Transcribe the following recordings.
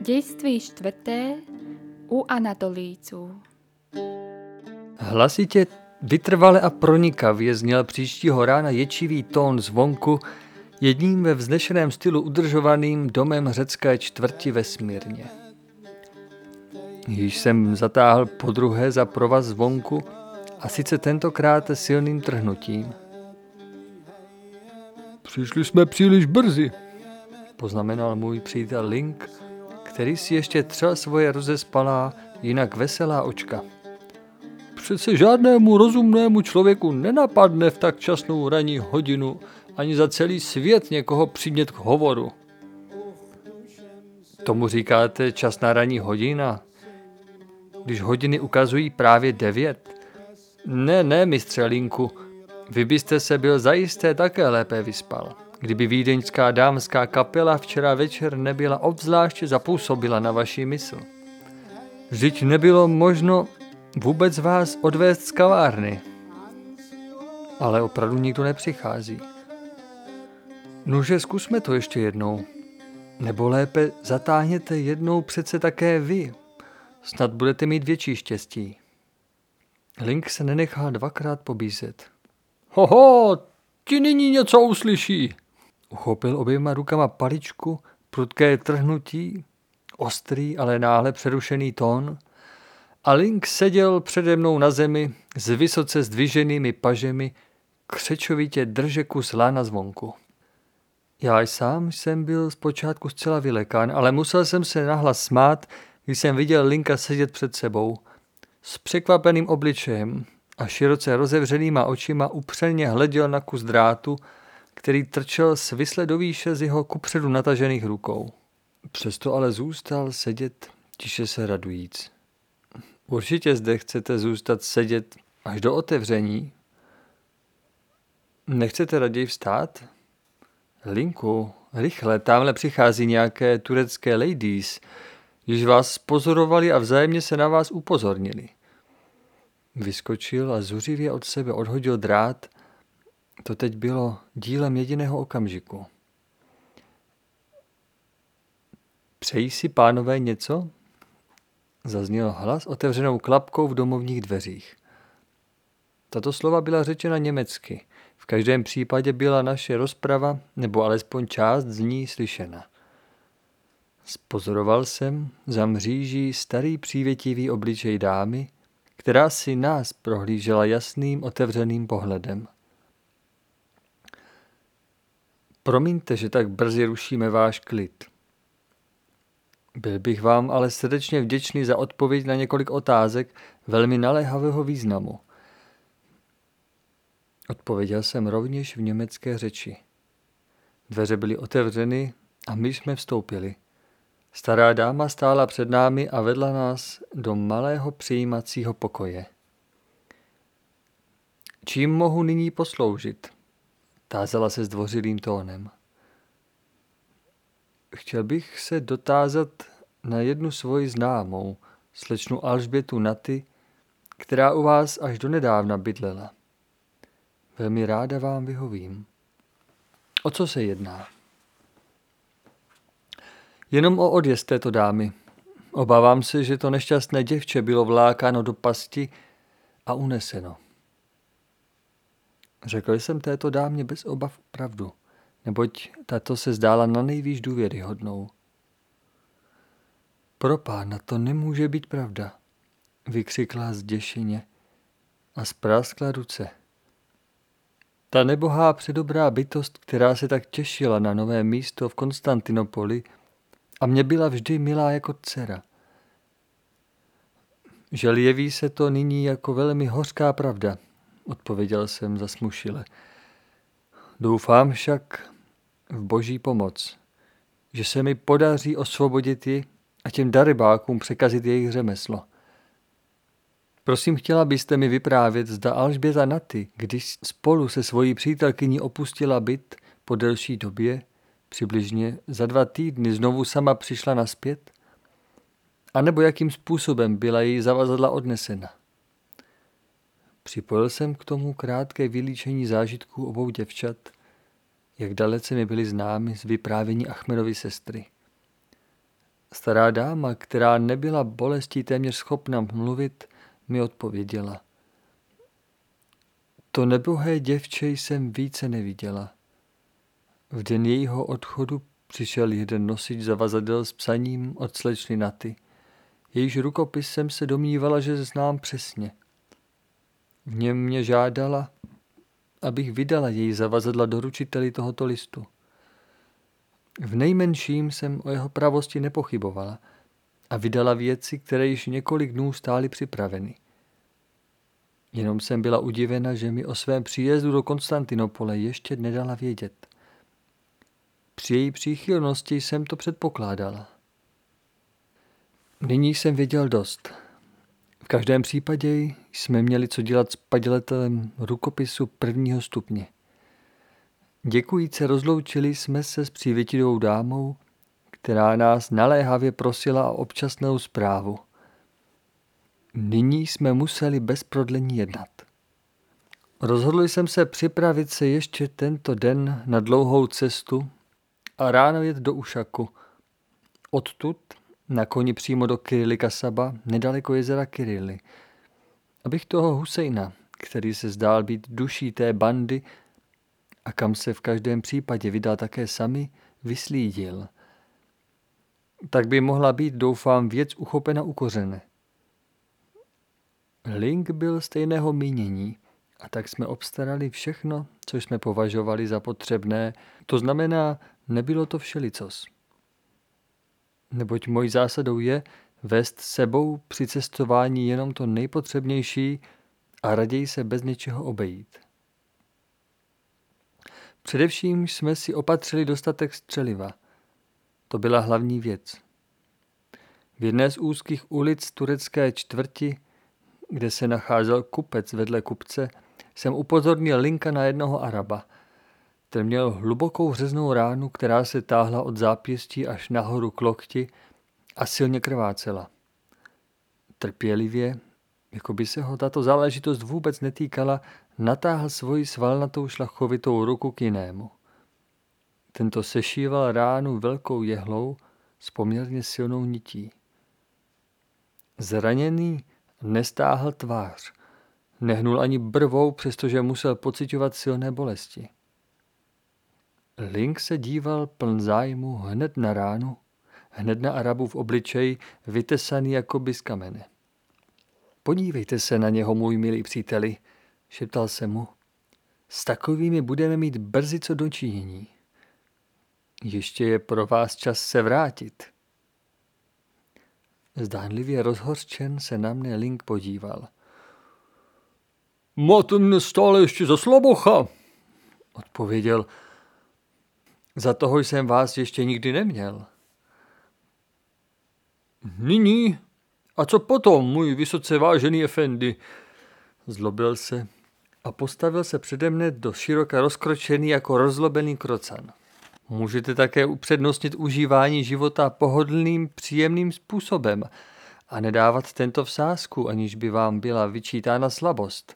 Dějství čtvrté u Anatolíců. Hlasitě, vytrvale a pronikavě zněl příštího rána ječivý tón zvonku jedním ve vznešeném stylu udržovaným domem řecké čtvrti ve Smírně. Již jsem zatáhl po druhé za provaz zvonku a sice tentokrát silným trhnutím. Přišli jsme příliš brzy, poznamenal můj přítel Link, který si ještě třel svoje rozespalá, jinak veselá očka. Přece žádnému rozumnému člověku nenapadne v tak časnou ranní hodinu ani za celý svět někoho přimět k hovoru. Tomu říkáte časná ranní hodina? Když hodiny ukazují právě devět? Ne, ne, mistře Linku, vy byste se byl zajisté také lépe vyspal kdyby vídeňská dámská kapela včera večer nebyla obzvláště zapůsobila na vaši mysl. Vždyť nebylo možno vůbec vás odvést z kavárny. Ale opravdu nikdo nepřichází. Nože zkusme to ještě jednou. Nebo lépe zatáhněte jednou přece také vy. Snad budete mít větší štěstí. Link se nenechá dvakrát pobízet. Hoho, ti nyní něco uslyší, Uchopil oběma rukama paličku, prudké trhnutí, ostrý, ale náhle přerušený tón a Link seděl přede mnou na zemi s vysoce zdviženými pažemi, křečovitě drže kus lána zvonku. Já sám jsem byl zpočátku zcela vylekán, ale musel jsem se nahlas smát, když jsem viděl Linka sedět před sebou. S překvapeným obličejem a široce rozevřenýma očima upřeně hleděl na kus drátu, který trčel svisle do výše z jeho kupředu natažených rukou. Přesto ale zůstal sedět, tiše se radujíc. Určitě zde chcete zůstat sedět až do otevření. Nechcete raději vstát? Linku, rychle, tamhle přichází nějaké turecké ladies, již vás pozorovali a vzájemně se na vás upozornili. Vyskočil a zuřivě od sebe odhodil drát to teď bylo dílem jediného okamžiku. Přejí si pánové něco? Zazněl hlas otevřenou klapkou v domovních dveřích. Tato slova byla řečena německy. Každém případě byla naše rozprava, nebo alespoň část z ní slyšena. Spozoroval jsem za mříží starý přívětivý obličej dámy, která si nás prohlížela jasným otevřeným pohledem. Promiňte, že tak brzy rušíme váš klid. Byl bych vám ale srdečně vděčný za odpověď na několik otázek velmi naléhavého významu. Odpověděl jsem rovněž v německé řeči. Dveře byly otevřeny a my jsme vstoupili. Stará dáma stála před námi a vedla nás do malého přijímacího pokoje. Čím mohu nyní posloužit? Tázala se zdvořilým tónem. Chtěl bych se dotázat na jednu svoji známou, slečnu Alžbětu Naty, která u vás až do nedávna bydlela. Velmi ráda vám vyhovím. O co se jedná? Jenom o odjezd této dámy. Obávám se, že to nešťastné děvče bylo vlákáno do pasti a uneseno. Řekl jsem této dámě bez obav pravdu, neboť tato se zdála na nejvýš důvěryhodnou. Pro pána to nemůže být pravda, vykřikla zděšeně a spráskla ruce. Ta nebohá předobrá bytost, která se tak těšila na nové místo v Konstantinopoli a mě byla vždy milá jako dcera. Žel jeví se to nyní jako velmi hořká pravda, odpověděl jsem zasmušile. Doufám však v boží pomoc, že se mi podaří osvobodit ji a těm darybákům překazit jejich řemeslo. Prosím, chtěla byste mi vyprávět, zda Alžběta Naty, když spolu se svojí přítelkyní opustila byt po delší době, přibližně za dva týdny znovu sama přišla naspět? A nebo jakým způsobem byla její zavazadla odnesena? Připojil jsem k tomu krátké vylíčení zážitků obou děvčat, jak dalece mi byly známy z vyprávění Achmedovy sestry. Stará dáma, která nebyla bolestí téměř schopna mluvit, mi odpověděla. To nebohé děvče jsem více neviděla. V den jejího odchodu přišel jeden nosič zavazadel s psaním od slečny Naty. Jejíž rukopis jsem se domnívala, že znám přesně. V něm mě žádala, abych vydala její zavazadla doručiteli tohoto listu. V nejmenším jsem o jeho pravosti nepochybovala a vydala věci, které již několik dnů stály připraveny. Jenom jsem byla udivena, že mi o svém příjezdu do Konstantinopole ještě nedala vědět. Při její příchylnosti jsem to předpokládala. Nyní jsem věděl dost. V každém případě jsme měli co dělat s paděletelem rukopisu prvního stupně. Děkujíce rozloučili jsme se s přívětivou dámou, která nás naléhavě prosila o občasnou zprávu. Nyní jsme museli bez prodlení jednat. Rozhodl jsem se připravit se ještě tento den na dlouhou cestu a ráno jet do Ušaku. Odtud na koni přímo do Kirily Kasaba, nedaleko jezera Kirily. Abych toho Husejna, který se zdál být duší té bandy a kam se v každém případě vydal také sami, vyslídil. Tak by mohla být, doufám, věc uchopena u kořene. Link byl stejného mínění a tak jsme obstarali všechno, co jsme považovali za potřebné. To znamená, nebylo to všelicos. Neboť mojí zásadou je vést sebou při cestování jenom to nejpotřebnější a raději se bez něčeho obejít. Především jsme si opatřili dostatek střeliva. To byla hlavní věc. V jedné z úzkých ulic turecké čtvrti, kde se nacházel kupec vedle kupce, jsem upozornil Linka na jednoho Araba. Ten měl hlubokou řeznou ránu, která se táhla od zápěstí až nahoru k lokti a silně krvácela. Trpělivě, jako by se ho tato záležitost vůbec netýkala, natáhl svoji svalnatou šlachovitou ruku k jinému. Tento sešíval ránu velkou jehlou s poměrně silnou nití. Zraněný nestáhl tvář, nehnul ani brvou, přestože musel pocitovat silné bolesti. Link se díval pln zájmu hned na ránu, hned na Arabu v obličeji, vytesaný jako by z kamene. Podívejte se na něho, můj milý příteli, šeptal se mu. S takovými budeme mít brzy co dočinění. Ještě je pro vás čas se vrátit. Zdánlivě rozhořčen se na mne Link podíval. Máte mne stále ještě za slabocha, odpověděl. Za toho jsem vás ještě nikdy neměl. Nyní? A co potom, můj vysoce vážený efendi? Zlobil se a postavil se přede mne do široka rozkročený jako rozlobený krocan. Můžete také upřednostnit užívání života pohodlným, příjemným způsobem a nedávat tento v aniž by vám byla vyčítána slabost,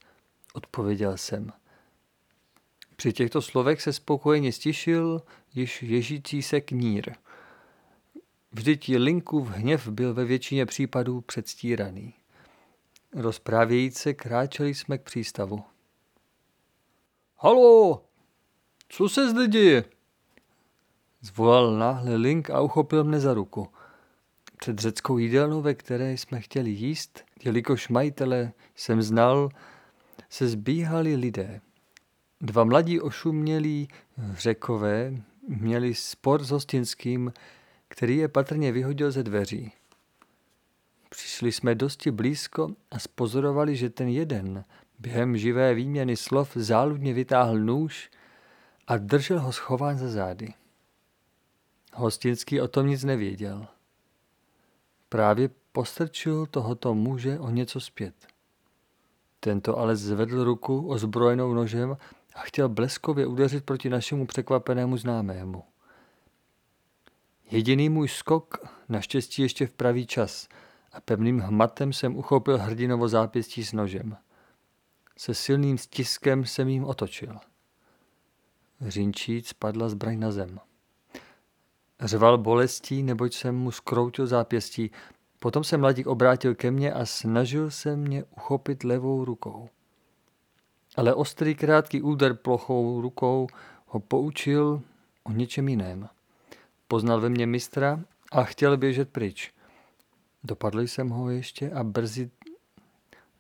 odpověděl jsem. Při těchto slovech se spokojeně stišil již ježící se knír. Vždyť Linkův hněv byl ve většině případů předstíraný. Rozprávějíce kráčeli jsme k přístavu. Halo, co se zde děje? Zvolal náhle Link a uchopil mne za ruku. Před řeckou jídelnou, ve které jsme chtěli jíst, jelikož majitele jsem znal, se zbíhali lidé. Dva mladí ošumělí řekové měli spor s hostinským, který je patrně vyhodil ze dveří. Přišli jsme dosti blízko a spozorovali, že ten jeden během živé výměny slov záludně vytáhl nůž a držel ho schován za zády. Hostinský o tom nic nevěděl. Právě postrčil tohoto muže o něco zpět. Tento ale zvedl ruku ozbrojenou nožem a chtěl bleskově udeřit proti našemu překvapenému známému. Jediný můj skok, naštěstí ještě v pravý čas, a pevným hmatem jsem uchopil hrdinovo zápěstí s nožem. Se silným stiskem jsem jim otočil. Řinčíc padla zbraň na zem. Řval bolestí, neboť jsem mu skroutil zápěstí. Potom se mladík obrátil ke mně a snažil se mě uchopit levou rukou. Ale ostrý krátký úder plochou rukou ho poučil o něčem jiném. Poznal ve mně mistra a chtěl běžet pryč. Dopadl jsem ho ještě a brzy...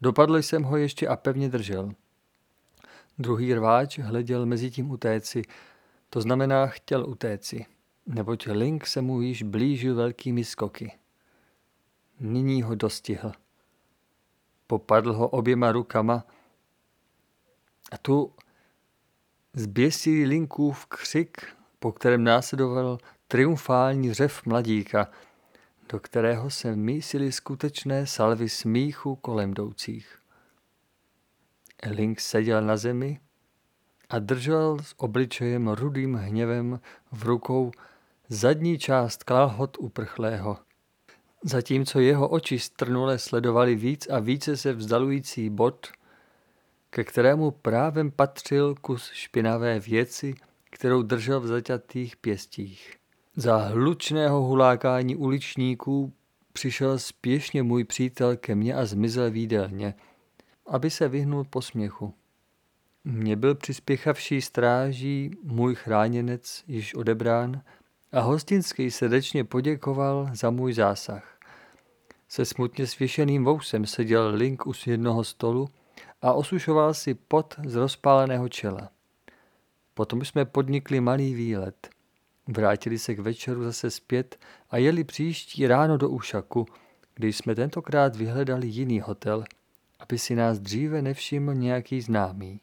Dopadl jsem ho ještě a pevně držel. Druhý rváč hleděl mezi tím utéci, to znamená chtěl utéci, neboť Link se mu již blížil velkými skoky. Nyní ho dostihl. Popadl ho oběma rukama a tu zběsilý Linkův křik, po kterém následoval triumfální řev mladíka, do kterého se mísily skutečné salvy smíchu kolem jdoucích. Link seděl na zemi a držel s obličejem rudým hněvem v rukou zadní část kalhot uprchlého. Zatímco jeho oči strnule sledovali víc a více se vzdalující bod, ke kterému právem patřil kus špinavé věci, kterou držel v zaťatých pěstích. Za hlučného hulákání uličníků přišel spěšně můj přítel ke mně a zmizel výdelně – aby se vyhnul posměchu. Mně byl přispěchavší stráží můj chráněnec již odebrán a hostinský srdečně poděkoval za můj zásah. Se smutně svěšeným vousem seděl Link u jednoho stolu a osušoval si pot z rozpáleného čela. Potom jsme podnikli malý výlet. Vrátili se k večeru zase zpět a jeli příští ráno do Ušaku, kde jsme tentokrát vyhledali jiný hotel – aby si nás dříve nevšiml nějaký známý.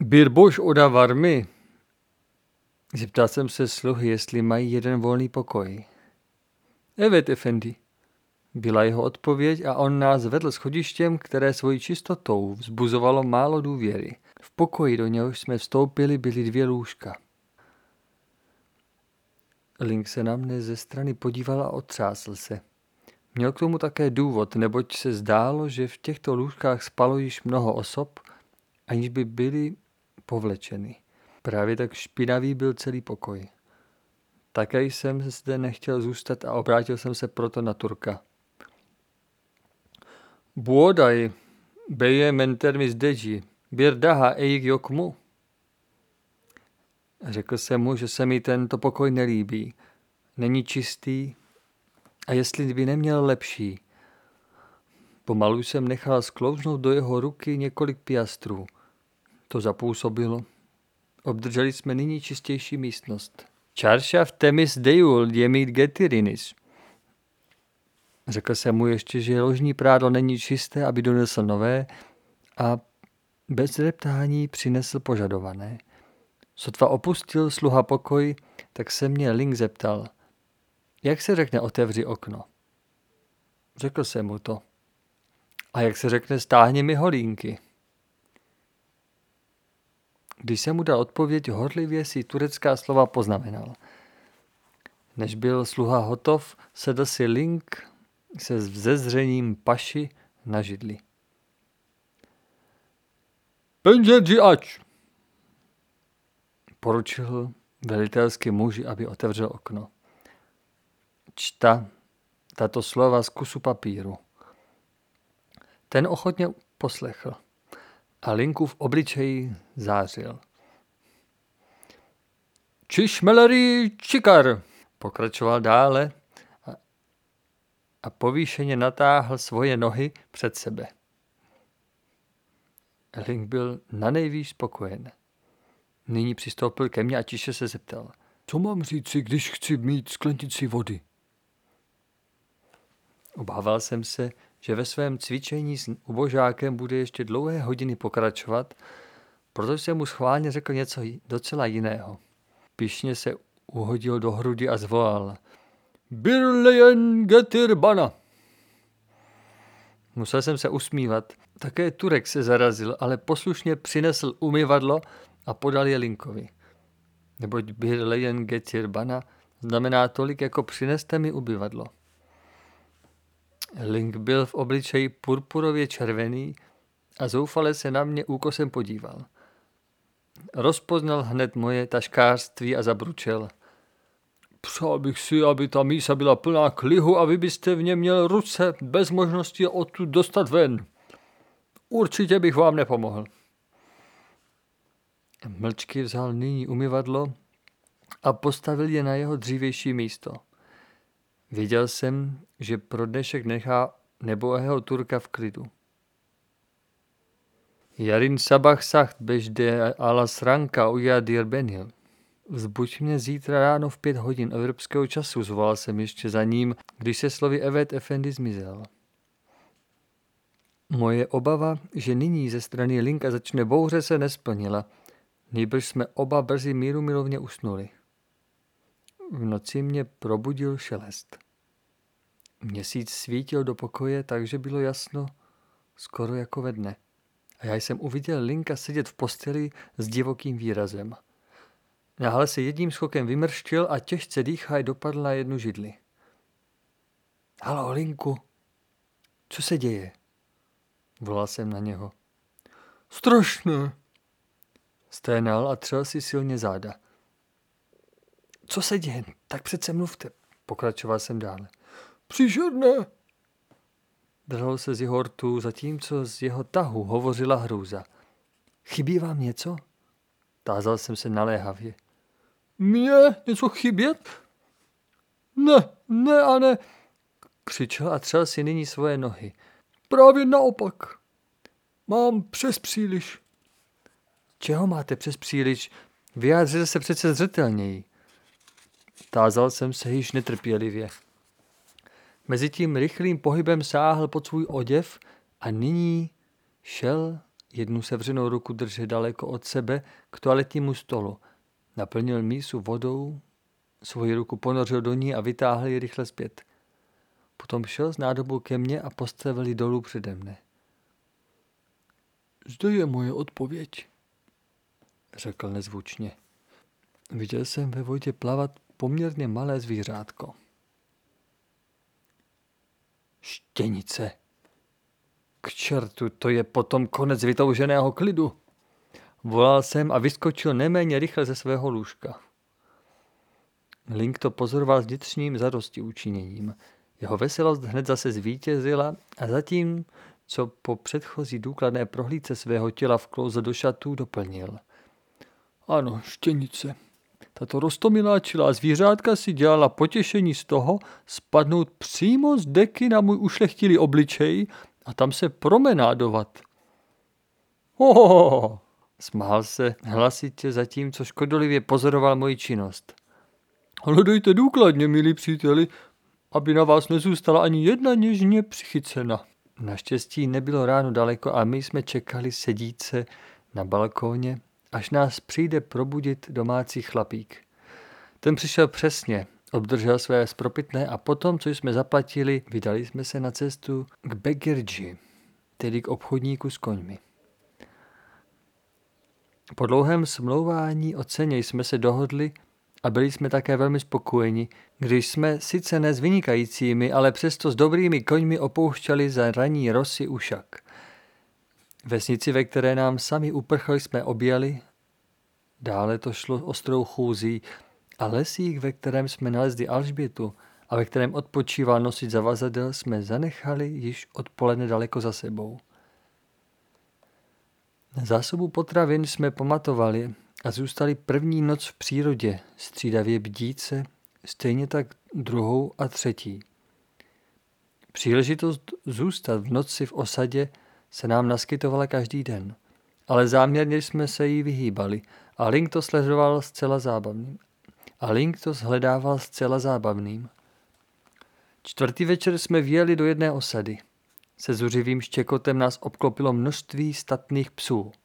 Birboš oda varmy. Zeptal jsem se sluhy, jestli mají jeden volný pokoj. Evet, Efendi. Byla jeho odpověď a on nás vedl schodištěm, které svojí čistotou vzbuzovalo málo důvěry. V pokoji, do něhož jsme vstoupili, byly dvě lůžka. Link se na mne ze strany podíval a otřásl se. Měl k tomu také důvod, neboť se zdálo, že v těchto lůžkách spalo již mnoho osob, aniž by byly povlečeny. Právě tak špinavý byl celý pokoj. Také jsem zde nechtěl zůstat a obrátil jsem se proto na Turka. Buodaj, beje menter zdeji, birdaha eik jokmu. Řekl jsem mu, že se mi tento pokoj nelíbí. Není čistý, a jestli by neměl lepší. Pomalu jsem nechal sklouznout do jeho ruky několik piastrů. To zapůsobilo. Obdrželi jsme nyní čistější místnost. Čarša v temis dejul jemít getirinis. Řekl jsem mu ještě, že ložní prádlo není čisté, aby donesl nové a bez reptání přinesl požadované. Sotva opustil sluha pokoj, tak se mě Link zeptal – jak se řekne otevři okno? Řekl jsem mu to. A jak se řekne stáhni mi holínky? Když jsem mu dal odpověď, horlivě si turecká slova poznamenal. Než byl sluha hotov, sedl si Link se vzezřením paši na židli. Penžerži ač! Poručil velitelský muži, aby otevřel okno čta tato slova z kusu papíru. Ten ochotně poslechl a Linku v obličeji zářil. Čišmelery čikar, pokračoval dále a, a povýšeně natáhl svoje nohy před sebe. Link byl na nejvýš spokojen. Nyní přistoupil ke mně a tiše se zeptal. Co mám říci, když chci mít sklenici vody? Obával jsem se, že ve svém cvičení s ubožákem bude ještě dlouhé hodiny pokračovat, protože jsem mu schválně řekl něco docela jiného. Pišně se uhodil do hrudi a zvolal Birlejen getir bana. Musel jsem se usmívat. Také Turek se zarazil, ale poslušně přinesl umyvadlo a podal je Linkovi. neboť Birlejen Gecirbana znamená tolik, jako přineste mi ubyvadlo. Link byl v obličeji purpurově červený a zoufale se na mě úkosem podíval. Rozpoznal hned moje taškářství a zabručel. Přál bych si, aby ta mísa byla plná klihu a vy byste v něm měl ruce bez možnosti odtud dostat ven. Určitě bych vám nepomohl. Mlčky vzal nyní umyvadlo a postavil je na jeho dřívější místo. Věděl jsem, že pro dnešek nechá nebohého Turka v klidu. Jarin sabach sacht bežde ala sranka uja dirbenil. Vzbuď mě zítra ráno v pět hodin evropského času, zvolal jsem ještě za ním, když se slovy Evet Effendi zmizel. Moje obava, že nyní ze strany Linka začne bouře, se nesplnila. Nejbrž jsme oba brzy míru milovně usnuli. V noci mě probudil šelest. Měsíc svítil do pokoje, takže bylo jasno, skoro jako ve dne. A já jsem uviděl Linka sedět v posteli s divokým výrazem. Náhle se jedním skokem vymrštil a těžce dýchaj dopadl na jednu židli. Halo, Linku, co se děje? Volal jsem na něho. Strašné. Sténal a třel si silně záda. Co se děje? Tak přece mluvte. Pokračoval jsem dále. Příšerné. Drhal se z jeho rtu, zatímco z jeho tahu hovořila hrůza. Chybí vám něco? Tázal jsem se naléhavě. Mně něco chybět? Ne, ne a ne, křičel a třel si nyní svoje nohy. Právě naopak. Mám přes příliš. Čeho máte přes příliš? Vyjádřete se přece zřetelněji. Tázal jsem se již netrpělivě. Mezi tím rychlým pohybem sáhl pod svůj oděv a nyní šel jednu sevřenou ruku držet daleko od sebe k toaletnímu stolu. Naplnil mísu vodou, svoji ruku ponořil do ní a vytáhl ji rychle zpět. Potom šel s nádobou ke mně a postavil ji dolů přede mne. Zde je moje odpověď, řekl nezvučně. Viděl jsem ve vodě plavat poměrně malé zvířátko. Štěnice. K čertu, to je potom konec vytouženého klidu. Volal jsem a vyskočil neméně rychle ze svého lůžka. Link to pozoroval s vnitřním zadosti učiněním. Jeho veselost hned zase zvítězila a zatím, co po předchozí důkladné prohlídce svého těla vklouzl do šatů, doplnil. Ano, štěnice. Tato rostomilá čilá zvířátka si dělala potěšení z toho spadnout přímo z deky na můj ušlechtilý obličej a tam se promenádovat. Oh, smál se hlasitě zatímco škodolivě pozoroval moji činnost. Hledejte důkladně, milí příteli, aby na vás nezůstala ani jedna něžně přichycena. Naštěstí nebylo ráno daleko a my jsme čekali sedíce na balkóně, až nás přijde probudit domácí chlapík. Ten přišel přesně, obdržel své spropitné a potom, co jsme zaplatili, vydali jsme se na cestu k Begirji, tedy k obchodníku s koňmi. Po dlouhém smlouvání o ceně jsme se dohodli a byli jsme také velmi spokojeni, když jsme sice ne s vynikajícími, ale přesto s dobrými koňmi opouštěli za raní rosy ušak. Vesnici, ve které nám sami uprchli, jsme objeli, dále to šlo ostrou chůzí a lesík, ve kterém jsme nalezli Alžbětu a ve kterém odpočíval nosit zavazadel, jsme zanechali již odpoledne daleko za sebou. Zásobu potravin jsme pamatovali a zůstali první noc v přírodě, střídavě bdíce, stejně tak druhou a třetí. Příležitost zůstat v noci v osadě se nám naskytovala každý den, ale záměrně jsme se jí vyhýbali a Link to sledoval zcela zábavným. A Link to zhledával zcela zábavným. Čtvrtý večer jsme vjeli do jedné osady. Se zuřivým štěkotem nás obklopilo množství statných psů –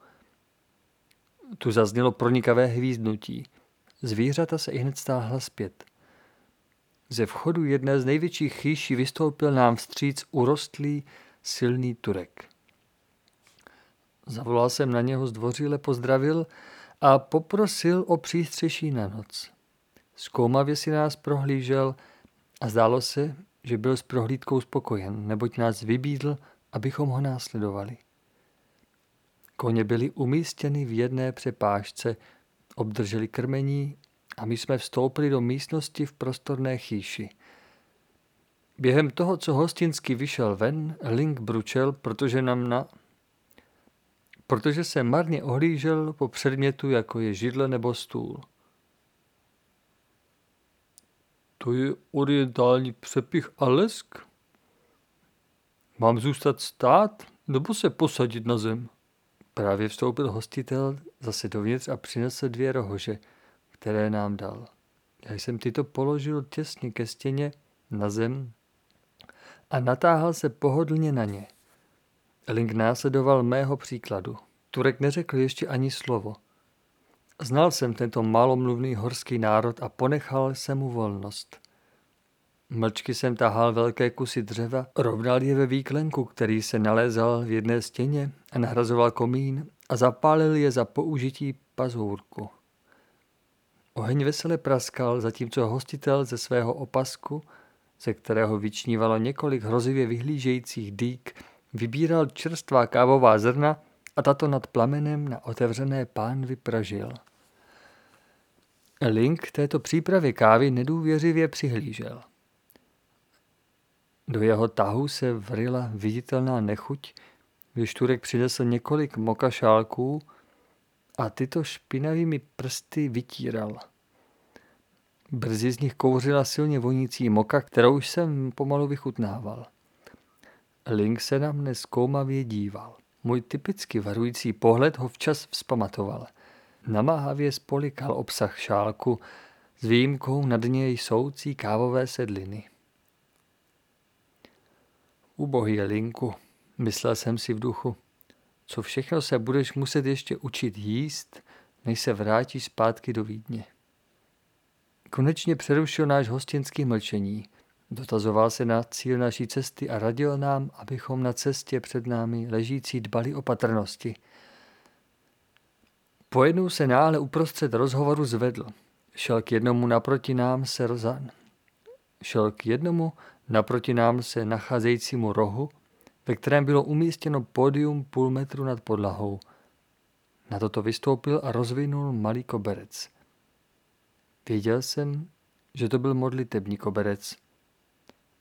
tu zaznělo pronikavé hvízdnutí. Zvířata se i hned stáhla zpět. Ze vchodu jedné z největších chýší vystoupil nám vstříc urostlý, silný Turek. Zavolal jsem na něho zdvořile, pozdravil a poprosil o přístřeší na noc. Zkoumavě si nás prohlížel a zdálo se, že byl s prohlídkou spokojen, neboť nás vybídl, abychom ho následovali. Koně byly umístěny v jedné přepážce, obdrželi krmení a my jsme vstoupili do místnosti v prostorné chýši. Během toho, co hostinsky vyšel ven, Link bručel, protože nám na... protože se marně ohlížel po předmětu, jako je židle nebo stůl. To je orientální přepich a lesk? Mám zůstat stát nebo se posadit na zem? Právě vstoupil hostitel zase dovnitř a přinesl dvě rohože, které nám dal. Já jsem tyto položil těsně ke stěně na zem a natáhl se pohodlně na ně. Link následoval mého příkladu. Turek neřekl ještě ani slovo. Znal jsem tento malomluvný horský národ a ponechal jsem mu volnost. Mlčky jsem tahal velké kusy dřeva, rovnal je ve výklenku, který se nalézal v jedné stěně a nahrazoval komín a zapálil je za použití pazourku. Oheň vesele praskal, zatímco hostitel ze svého opasku, ze kterého vyčnívalo několik hrozivě vyhlížejících dýk, vybíral čerstvá kávová zrna a tato nad plamenem na otevřené pán vypražil. Link této přípravy kávy nedůvěřivě přihlížel. Do jeho tahu se vryla viditelná nechuť, když Turek přinesl několik mokašálků a tyto špinavými prsty vytíral. Brzy z nich kouřila silně vonící moka, kterou jsem pomalu vychutnával. Link se na mne zkoumavě díval. Můj typicky varující pohled ho včas vzpamatoval. Namáhavě spolikal obsah šálku s výjimkou nad něj soucí kávové sedliny. Ubohý Linku, myslel jsem si v duchu, co všechno se budeš muset ještě učit jíst, než se vrátíš zpátky do Vídně. Konečně přerušil náš hostinský mlčení. Dotazoval se na cíl naší cesty a radil nám, abychom na cestě před námi ležící dbali opatrnosti. Pojednou se náhle uprostřed rozhovoru zvedl. Šel k jednomu naproti nám se rozan. Šel k jednomu naproti nám se nacházejícímu rohu, ve kterém bylo umístěno pódium půl metru nad podlahou. Na toto vystoupil a rozvinul malý koberec. Věděl jsem, že to byl modlitební koberec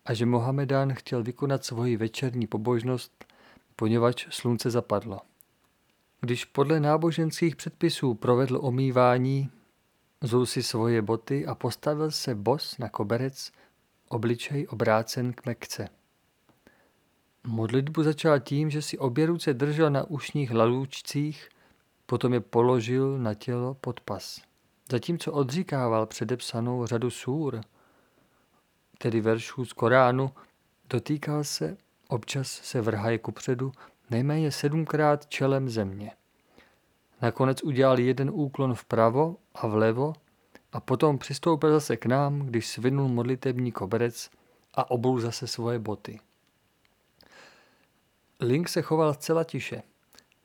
a že Mohamedán chtěl vykonat svoji večerní pobožnost, poněvadž slunce zapadlo. Když podle náboženských předpisů provedl omývání, zul si svoje boty a postavil se bos na koberec, obličej obrácen k Mekce. Modlitbu začal tím, že si obě ruce držel na ušních lalůčcích, potom je položil na tělo pod pas. Zatímco odříkával předepsanou řadu súr, tedy veršů z Koránu, dotýkal se, občas se vrhaje kupředu, nejméně sedmkrát čelem země. Nakonec udělal jeden úklon vpravo a vlevo a potom přistoupil zase k nám, když svinul modlitební koberec a obul zase svoje boty. Link se choval zcela tiše,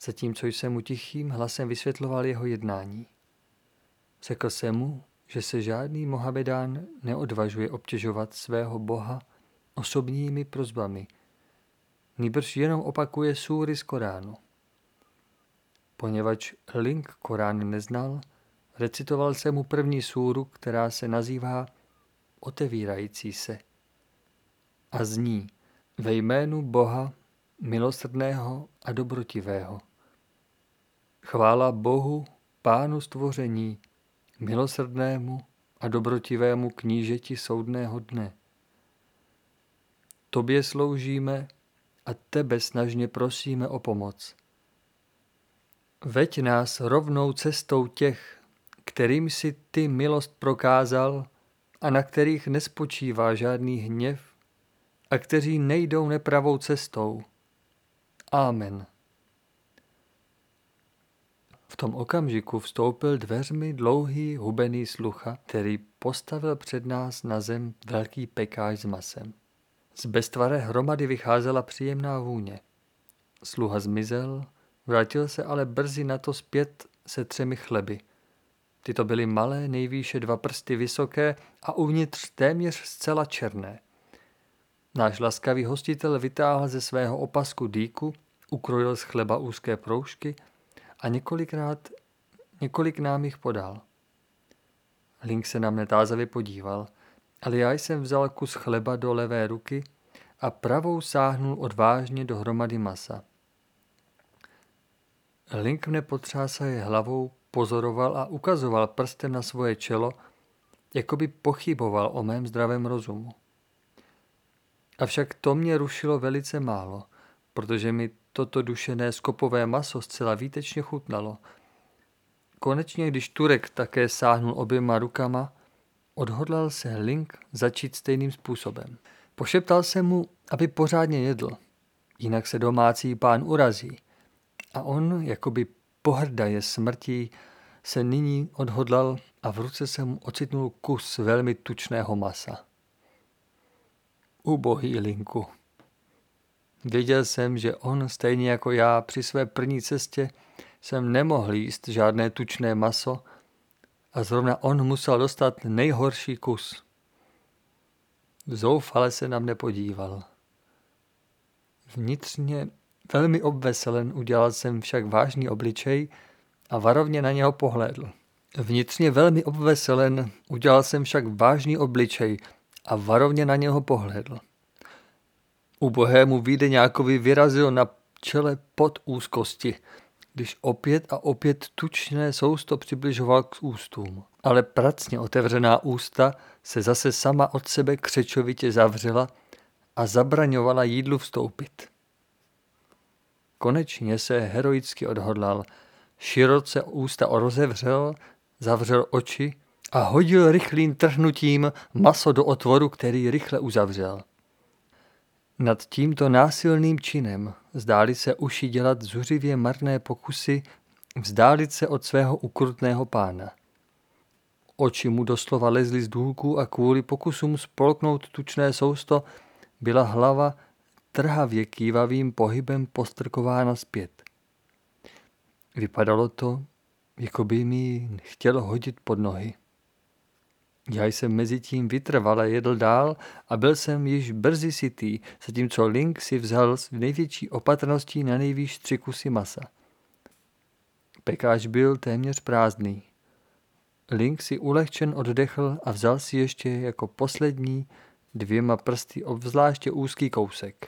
zatímco jsem mu tichým hlasem vysvětloval jeho jednání. Řekl jsem mu, že se žádný Mohamedán neodvažuje obtěžovat svého boha osobními prozbami, nýbrž jenom opakuje súry z Koránu. Poněvadž Link Korán neznal, recitoval se mu první súru, která se nazývá Otevírající se a zní ve jménu Boha milosrdného a dobrotivého. Chvála Bohu, Pánu stvoření, milosrdnému a dobrotivému knížeti soudného dne. Tobě sloužíme a tebe snažně prosíme o pomoc. Veď nás rovnou cestou těch, kterým si ty milost prokázal a na kterých nespočívá žádný hněv a kteří nejdou nepravou cestou. Amen. V tom okamžiku vstoupil dveřmi dlouhý hubený slucha, který postavil před nás na zem velký pekáž s masem. Z beztvaré hromady vycházela příjemná vůně. Sluha zmizel, vrátil se ale brzy na to zpět se třemi chleby. Tyto byly malé, nejvýše dva prsty vysoké a uvnitř téměř zcela černé. Náš laskavý hostitel vytáhl ze svého opasku dýku, ukrojil z chleba úzké proužky a několikrát, několik nám jich podal. Link se na mne tázavě podíval, ale já jsem vzal kus chleba do levé ruky a pravou sáhnul odvážně do hromady masa. Link mne potřásaje hlavou pozoroval a ukazoval prstem na svoje čelo, jako by pochyboval o mém zdravém rozumu. Avšak to mě rušilo velice málo, protože mi toto dušené skopové maso zcela výtečně chutnalo. Konečně, když Turek také sáhnul oběma rukama, odhodlal se Link začít stejným způsobem. Pošeptal se mu, aby pořádně jedl, jinak se domácí pán urazí. A on, jakoby pohrdaje smrtí, se nyní odhodlal a v ruce se mu ocitnul kus velmi tučného masa. Ubohý Linku. Věděl jsem, že on, stejně jako já, při své první cestě jsem nemohl jíst žádné tučné maso a zrovna on musel dostat nejhorší kus. Zoufale se na mne podíval. Vnitřně velmi obveselen udělal jsem však vážný obličej a varovně na něho pohlédl. Vnitřně velmi obveselen udělal jsem však vážný obličej a varovně na něho pohlédl. Ubohému výdeňákovi vyrazil na čele pod úzkosti, když opět a opět tučné sousto přibližoval k ústům. Ale pracně otevřená ústa se zase sama od sebe křečovitě zavřela a zabraňovala jídlu vstoupit. Konečně se heroicky odhodlal, široce ústa rozevřel, zavřel oči a hodil rychlým trhnutím maso do otvoru, který rychle uzavřel. Nad tímto násilným činem zdáli se uši dělat zuřivě marné pokusy vzdálit se od svého ukrutného pána. Oči mu doslova lezly z důlků a kvůli pokusům spolknout tučné sousto byla hlava trhavě kývavým pohybem postrkována zpět. Vypadalo to, jako by mi chtěl hodit pod nohy. Já jsem mezi tím vytrvale jedl dál a byl jsem již brzy sitý, zatímco Link si vzal s největší opatrností na nejvýš tři kusy masa. Pekáč byl téměř prázdný. Link si ulehčen oddechl a vzal si ještě jako poslední dvěma prsty obzvláště úzký kousek.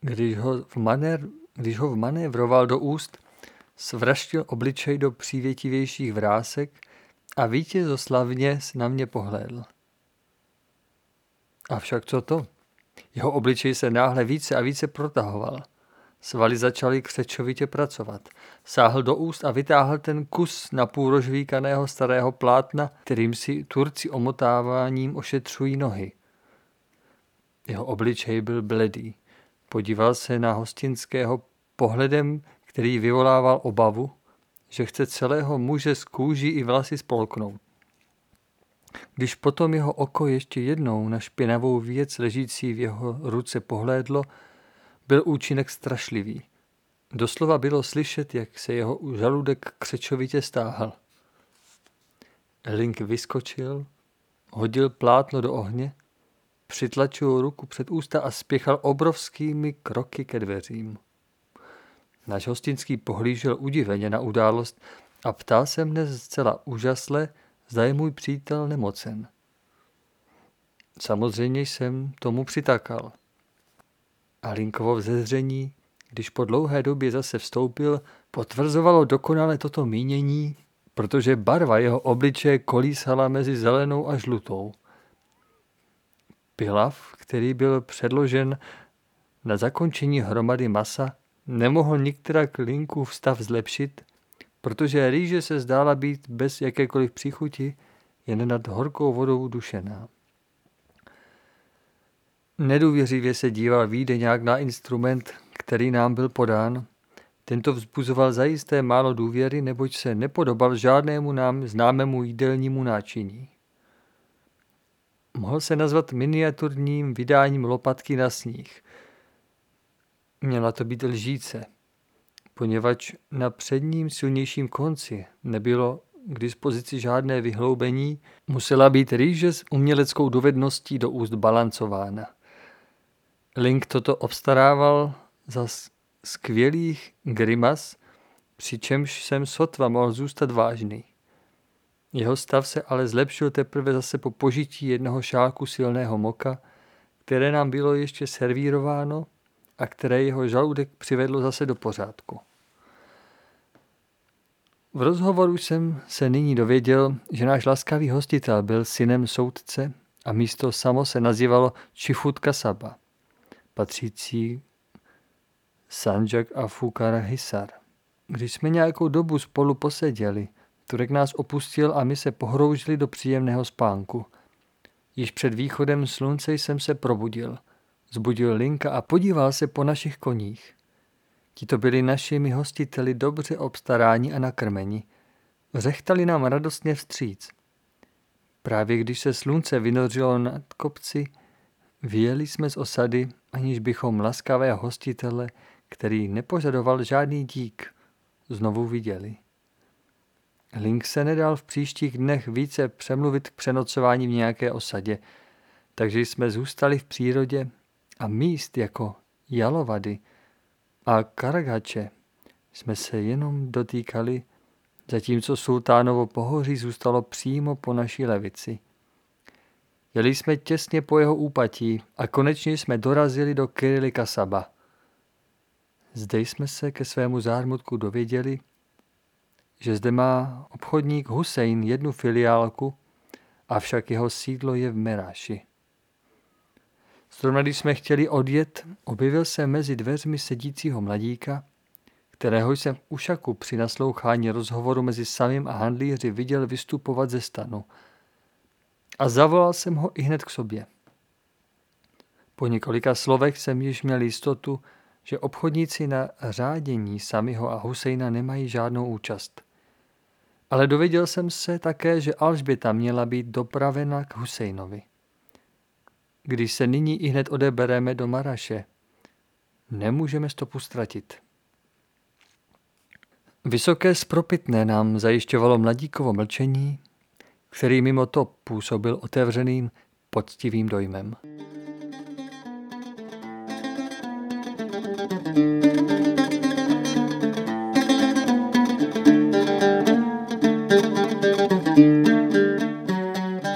Když ho, v manér, když ho vmanévroval do úst, svraštil obličej do přívětivějších vrásek a vítězoslavně na mě pohlédl. Avšak co to? Jeho obličej se náhle více a více protahoval. Svaly začaly křečovitě pracovat. Sáhl do úst a vytáhl ten kus napůl rožvíkaného starého plátna, kterým si Turci omotáváním ošetřují nohy. Jeho obličej byl bledý. Podíval se na hostinského pohledem, který vyvolával obavu, že chce celého muže z kůží i vlasy spolknout. Když potom jeho oko ještě jednou na špinavou věc ležící v jeho ruce pohlédlo, byl účinek strašlivý. Doslova bylo slyšet, jak se jeho žaludek křečovitě stáhal. Link vyskočil, hodil plátno do ohně, přitlačil ruku před ústa a spěchal obrovskými kroky ke dveřím. Náš hostinský pohlížel udiveně na událost a ptal se mne zcela úžasle, zda je můj přítel nemocen. Samozřejmě jsem tomu přitakal. A Linkovo vzezření, když po dlouhé době zase vstoupil, potvrzovalo dokonale toto mínění, protože barva jeho obličeje kolísala mezi zelenou a žlutou. Pilav, který byl předložen na zakončení hromady masa, nemohl nikterak Linkův stav zlepšit, protože rýže se zdála být bez jakékoliv příchuti, jen nad horkou vodou dušená. Nedůvěřivě se díval nějak na instrument, který nám byl podán. Tento vzbuzoval zajisté málo důvěry, neboť se nepodobal žádnému nám známému jídelnímu náčiní. Mohl se nazvat miniaturním vydáním lopatky na sníh. Měla to být lžíce. poněvadž na předním silnějším konci nebylo k dispozici žádné vyhloubení, musela být rýže s uměleckou dovedností do úst balancována. Link toto obstarával za skvělých grimas, přičemž jsem sotva mohl zůstat vážný. Jeho stav se ale zlepšil teprve zase po požití jednoho šálku silného moka, které nám bylo ještě servírováno a které jeho žaludek přivedlo zase do pořádku. V rozhovoru jsem se nyní dověděl, že náš laskavý hostitel byl synem soudce a místo samo se nazývalo Čifutka Saba, patřící Sanjak a Fukara Hisar. Když jsme nějakou dobu spolu poseděli, Turek nás opustil a my se pohroužili do příjemného spánku. Již před východem slunce jsem se probudil. Zbudil Linka a podíval se po našich koních. Tito byli našimi hostiteli dobře obstaráni a nakrmeni. Řechtali nám radostně vstříc. Právě když se slunce vynořilo nad kopci, vyjeli jsme z osady, aniž bychom laskavého hostitele, který nepožadoval žádný dík, znovu viděli. Link se nedal v příštích dnech více přemluvit k přenocování v nějaké osadě, takže jsme zůstali v přírodě a míst jako Jalovady a Karagače jsme se jenom dotýkali, zatímco sultánovo pohoří zůstalo přímo po naší levici. Jeli jsme těsně po jeho úpatí a konečně jsme dorazili do Kirili Kasaba. Zde jsme se ke svému zármutku dověděli, že zde má obchodník Hussein jednu filiálku, avšak jeho sídlo je v Meráši. Zrovna když jsme chtěli odjet, objevil se mezi dveřmi sedícího mladíka, kterého jsem v ušaku při naslouchání rozhovoru mezi samým a handlíři viděl vystupovat ze stanu. A zavolal jsem ho i hned k sobě. Po několika slovech jsem již měl jistotu, že obchodníci na řádění Samiho a Husejna nemají žádnou účast. Ale dověděl jsem se také, že Alžběta měla být dopravena k Husejnovi. Když se nyní i hned odebereme do Maraše, nemůžeme stopu ztratit. Vysoké spropitné nám zajišťovalo mladíkovo mlčení, který mimo to působil otevřeným, poctivým dojmem.